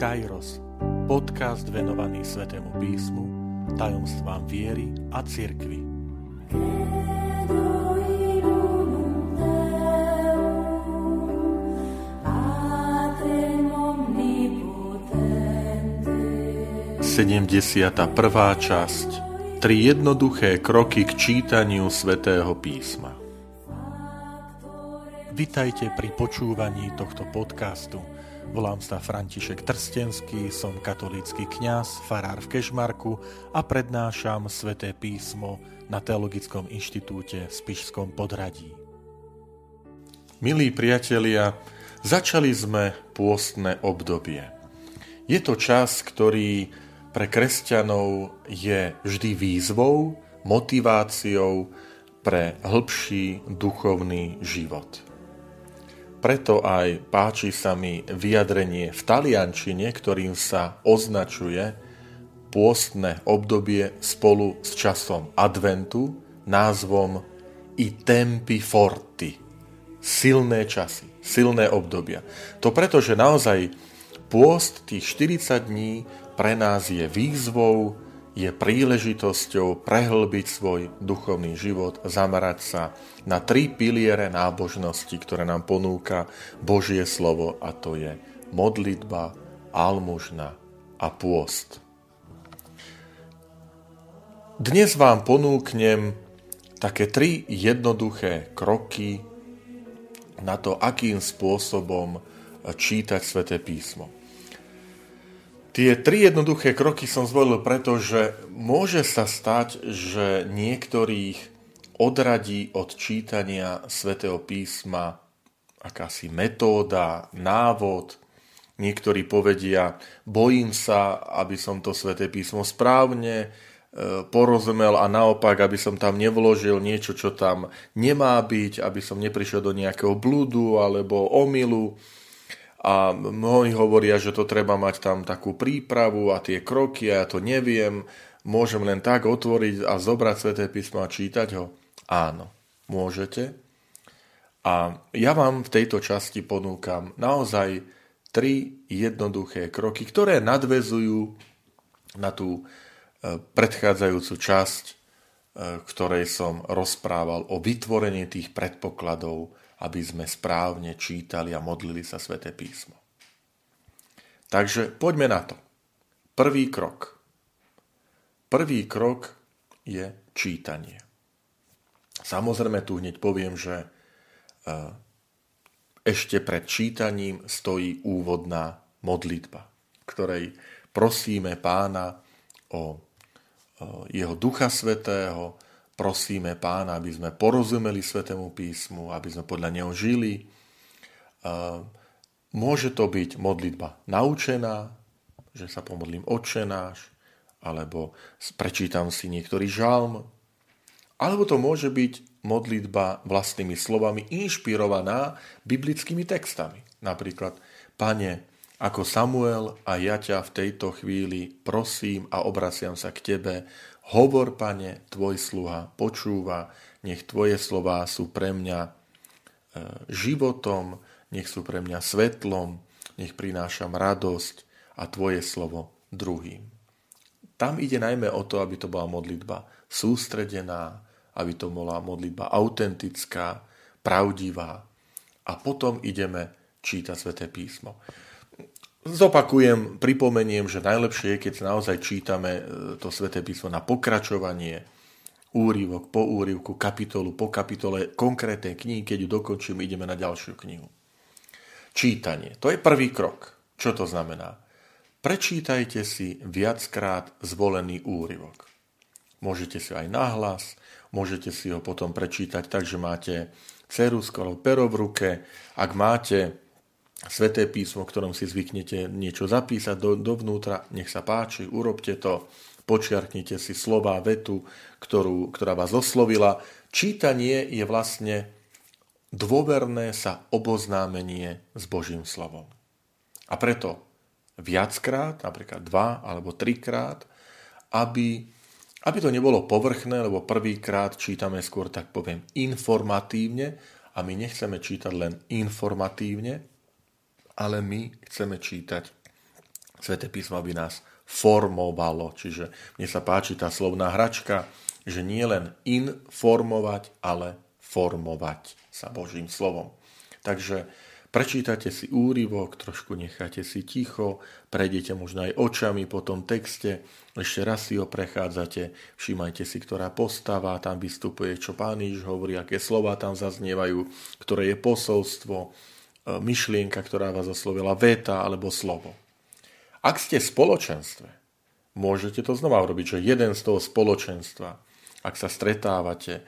Kairos, podcast venovaný Svetému písmu, tajomstvám viery a cirkvi. Sedemdesiata prvá časť Tri jednoduché kroky k čítaniu Svetého písma. Vitajte pri počúvaní tohto podcastu – Volám sa František Trstenský, som katolícky kňaz, farár v Kešmarku a prednášam sväté písmo na Teologickom inštitúte v Spišskom podradí. Milí priatelia, začali sme pôstne obdobie. Je to čas, ktorý pre kresťanov je vždy výzvou, motiváciou pre hĺbší duchovný život. Preto aj páči sa mi vyjadrenie v taliančine, ktorým sa označuje pôstne obdobie spolu s časom adventu názvom i tempi forti. Silné časy, silné obdobia. To preto, že naozaj pôst tých 40 dní pre nás je výzvou, je príležitosťou prehlbiť svoj duchovný život, zamerať sa na tri piliere nábožnosti, ktoré nám ponúka Božie slovo a to je modlitba, almužna a pôst. Dnes vám ponúknem také tri jednoduché kroky na to, akým spôsobom čítať sväté písmo. Tie tri jednoduché kroky som zvolil preto, že môže sa stať, že niektorých odradí od čítania svätého písma akási metóda, návod. Niektorí povedia, bojím sa, aby som to sväté písmo správne e, porozumel a naopak, aby som tam nevložil niečo, čo tam nemá byť, aby som neprišiel do nejakého blúdu alebo omilu a mnohí hovoria, že to treba mať tam takú prípravu a tie kroky a ja to neviem, môžem len tak otvoriť a zobrať Sveté písmo a čítať ho? Áno, môžete. A ja vám v tejto časti ponúkam naozaj tri jednoduché kroky, ktoré nadvezujú na tú e, predchádzajúcu časť, e, ktorej som rozprával o vytvorení tých predpokladov aby sme správne čítali a modlili sa sväté písmo. Takže poďme na to. Prvý krok. Prvý krok je čítanie. Samozrejme tu hneď poviem, že e, ešte pred čítaním stojí úvodná modlitba, ktorej prosíme pána o jeho ducha svetého, prosíme pána, aby sme porozumeli Svetému písmu, aby sme podľa neho žili. Môže to byť modlitba naučená, že sa pomodlím odčenáš, alebo prečítam si niektorý žalm, alebo to môže byť modlitba vlastnými slovami inšpirovaná biblickými textami. Napríklad, Pane, ako Samuel a ja ťa v tejto chvíli prosím a obraciam sa k Tebe, Hovor, pane, tvoj sluha počúva, nech tvoje slová sú pre mňa e, životom, nech sú pre mňa svetlom, nech prinášam radosť a tvoje slovo druhým. Tam ide najmä o to, aby to bola modlitba sústredená, aby to bola modlitba autentická, pravdivá. A potom ideme čítať sväté písmo. Zopakujem, pripomeniem, že najlepšie je, keď naozaj čítame e, to sväté písmo na pokračovanie, úrivok po úrivku, kapitolu po kapitole konkrétnej knihy, keď ju dokončíme, ideme na ďalšiu knihu. Čítanie. To je prvý krok. Čo to znamená? Prečítajte si viackrát zvolený úrivok. Môžete si aj nahlas, môžete si ho potom prečítať tak, že máte cerusku alebo pero v ruke. Ak máte sveté písmo, ktorom si zvyknete niečo zapísať do, dovnútra, nech sa páči, urobte to, počiarknite si slova, vetu, ktorú, ktorá vás oslovila. Čítanie je vlastne dôverné sa oboznámenie s Božím slovom. A preto viackrát, napríklad dva alebo trikrát, aby, aby to nebolo povrchné, lebo prvýkrát čítame skôr, tak poviem, informatívne a my nechceme čítať len informatívne, ale my chceme čítať Sveté písmo by nás formovalo. Čiže mne sa páči tá slovná hračka, že nie len informovať, ale formovať sa Božím slovom. Takže prečítate si úryvok, trošku necháte si ticho, prejdete možno aj očami po tom texte, ešte raz si ho prechádzate, všímajte si, ktorá postava tam vystupuje, čo pán Iž hovorí, aké slova tam zaznievajú, ktoré je posolstvo, myšlienka, ktorá vás oslovila, veta alebo slovo. Ak ste v spoločenstve, môžete to znova urobiť, že jeden z toho spoločenstva, ak sa stretávate, e,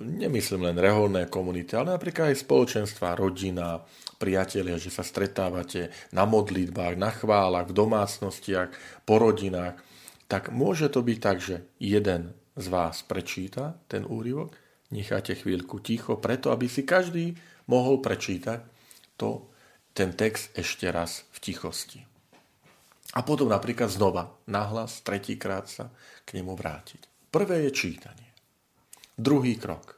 nemyslím len reholné komunity, ale napríklad aj spoločenstva, rodina, priatelia, že sa stretávate na modlitbách, na chválach, v domácnostiach, po rodinách, tak môže to byť tak, že jeden z vás prečíta ten úryvok, necháte chvíľku ticho, preto aby si každý mohol prečítať to, ten text ešte raz v tichosti. A potom napríklad znova, nahlas, tretíkrát sa k nemu vrátiť. Prvé je čítanie. Druhý krok.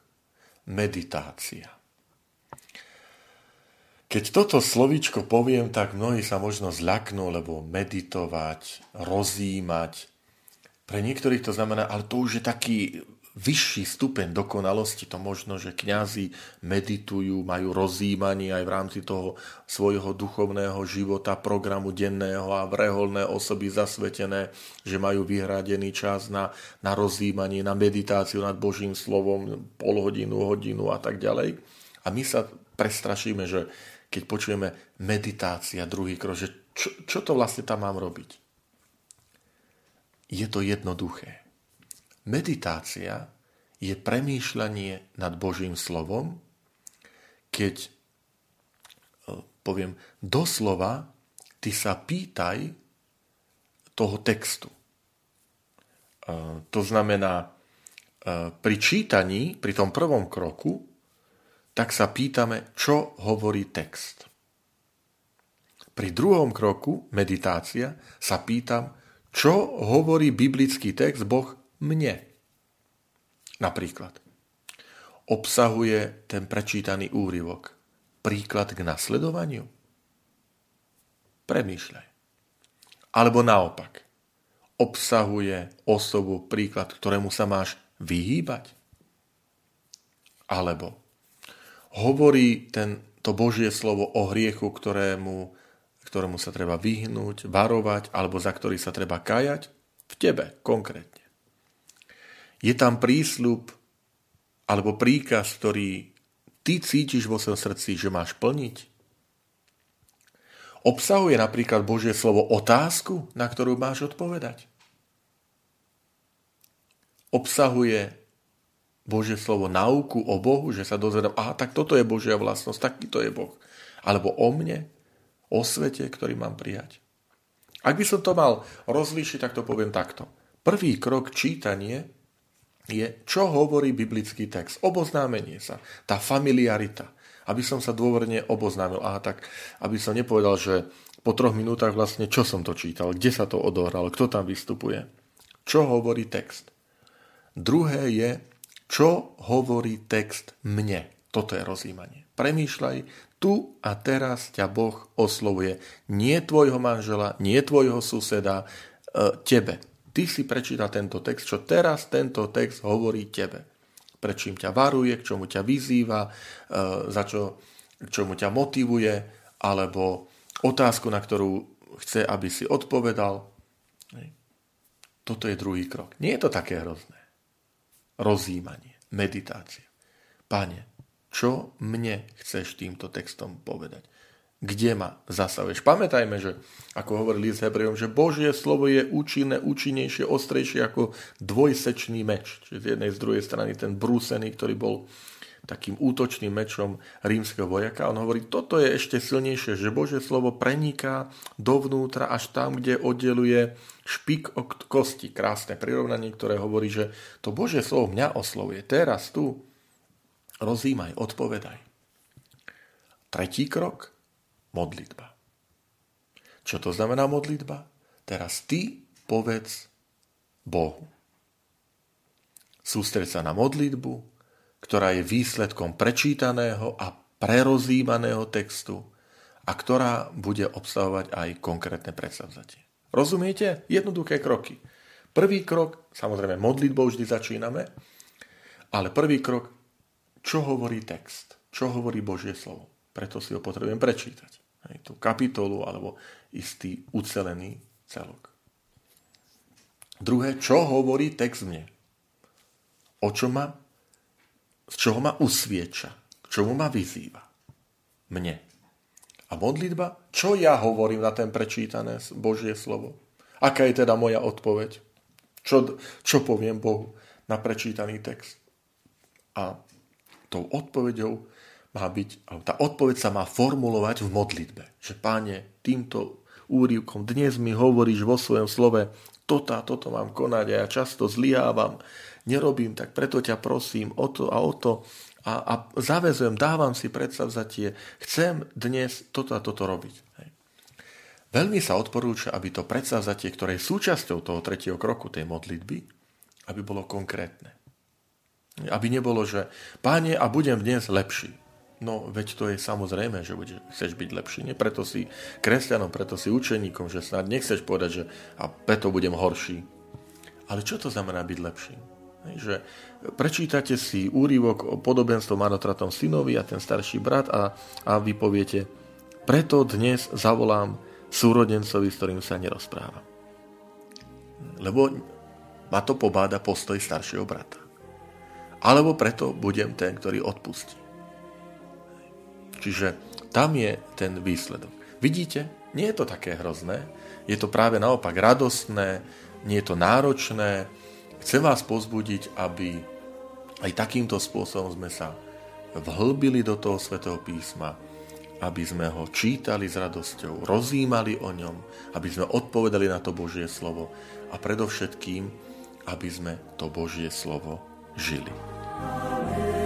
Meditácia. Keď toto slovíčko poviem, tak mnohí sa možno zľaknú, lebo meditovať, rozímať. Pre niektorých to znamená, ale to už je taký vyšší stupeň dokonalosti. To možno, že kňazi meditujú, majú rozjímanie aj v rámci toho svojho duchovného života, programu denného a vreholné osoby zasvetené, že majú vyhradený čas na, na rozjímanie, na meditáciu nad Božím slovom, pol hodinu, hodinu a tak ďalej. A my sa prestrašíme, že keď počujeme meditácia, druhý krok, že čo, čo to vlastne tam mám robiť? Je to jednoduché Meditácia je premýšľanie nad Božím slovom, keď, e, poviem, doslova ty sa pýtaj toho textu. E, to znamená, e, pri čítaní, pri tom prvom kroku, tak sa pýtame, čo hovorí text. Pri druhom kroku, meditácia, sa pýtam, čo hovorí biblický text Boh mne. Napríklad. Obsahuje ten prečítaný úryvok príklad k nasledovaniu? Premýšľaj. Alebo naopak. Obsahuje osobu príklad, ktorému sa máš vyhýbať? Alebo hovorí ten, to Božie slovo o hriechu, ktorému, ktorému sa treba vyhnúť, varovať, alebo za ktorý sa treba kajať? V tebe konkrétne. Je tam prísľub alebo príkaz, ktorý ty cítiš vo svojom srdci, že máš plniť? Obsahuje napríklad Božie slovo otázku, na ktorú máš odpovedať? Obsahuje Božie slovo nauku o Bohu, že sa dozvedám, aha, tak toto je Božia vlastnosť, takýto je Boh. Alebo o mne, o svete, ktorý mám prijať. Ak by som to mal rozlíšiť, tak to poviem takto. Prvý krok čítanie je, čo hovorí biblický text. Oboznámenie sa, tá familiarita. Aby som sa dôverne oboznámil. Aha, tak aby som nepovedal, že po troch minútach vlastne čo som to čítal, kde sa to odohralo, kto tam vystupuje. Čo hovorí text. Druhé je, čo hovorí text mne. Toto je rozjímanie. Premýšľaj, tu a teraz ťa Boh oslovuje. Nie tvojho manžela, nie tvojho suseda, e, tebe ty si prečíta tento text, čo teraz tento text hovorí tebe. Prečím ťa varuje, k čomu ťa vyzýva, e, za čo, k čomu ťa motivuje, alebo otázku, na ktorú chce, aby si odpovedal. Toto je druhý krok. Nie je to také hrozné. Rozímanie, meditácia. Pane, čo mne chceš týmto textom povedať? Kde ma zasahuješ. Pamätajme, že ako hovorili s Hebrejom, že Božie slovo je účinné, účinnejšie, ostrejšie ako dvojsečný meč. Čiže z jednej z druhej strany ten brúsený, ktorý bol takým útočným mečom rímskeho vojaka. On hovorí, toto je ešte silnejšie, že Božie slovo preniká dovnútra až tam, kde oddeluje špik od kosti. Krásne prirovnanie, ktoré hovorí, že to Božie slovo mňa oslovuje. Teraz tu rozímaj, odpovedaj. Tretí krok – modlitba. Čo to znamená modlitba? Teraz ty povedz Bohu. Sústreď sa na modlitbu, ktorá je výsledkom prečítaného a prerozímaného textu a ktorá bude obsahovať aj konkrétne predsavzatie. Rozumiete? Jednoduché kroky. Prvý krok, samozrejme modlitbou vždy začíname, ale prvý krok, čo hovorí text, čo hovorí Božie slovo. Preto si ho potrebujem prečítať. Hej, tú kapitolu alebo istý ucelený celok. Druhé, čo hovorí text mne? O čo ma, z čoho ma usvieča? K čomu ma vyzýva? Mne. A modlitba, čo ja hovorím na ten prečítané Božie slovo? Aká je teda moja odpoveď? Čo, čo poviem Bohu na prečítaný text? A tou odpoveďou má byť, alebo tá odpoveď sa má formulovať v modlitbe. Že páne, týmto úrivkom dnes mi hovoríš vo svojom slove, toto a toto mám konať a ja často zlyhávam, nerobím, tak preto ťa prosím o to a o to a, a zavezujem, dávam si predsavzatie, chcem dnes toto a toto robiť. Hej. Veľmi sa odporúča, aby to predsavzatie, ktoré je súčasťou toho tretieho kroku tej modlitby, aby bolo konkrétne. Aby nebolo, že páne, a budem dnes lepší. No, veď to je samozrejme, že budeš, chceš byť lepší. Nie preto si kresťanom, preto si učeníkom, že snad nechceš povedať, že a preto budem horší. Ale čo to znamená byť lepší? Že prečítate si úrivok o podobenstvo manotratom synovi a ten starší brat a, a vy poviete, preto dnes zavolám súrodencovi, s ktorým sa nerozprávam. Lebo ma to pobáda postoj staršieho brata. Alebo preto budem ten, ktorý odpustí. Čiže tam je ten výsledok. Vidíte, nie je to také hrozné, je to práve naopak radostné, nie je to náročné. Chcem vás pozbudiť, aby aj takýmto spôsobom sme sa vhlbili do toho svätého písma, aby sme ho čítali s radosťou, rozímali o ňom, aby sme odpovedali na to Božie slovo a predovšetkým, aby sme to Božie slovo žili. Amen.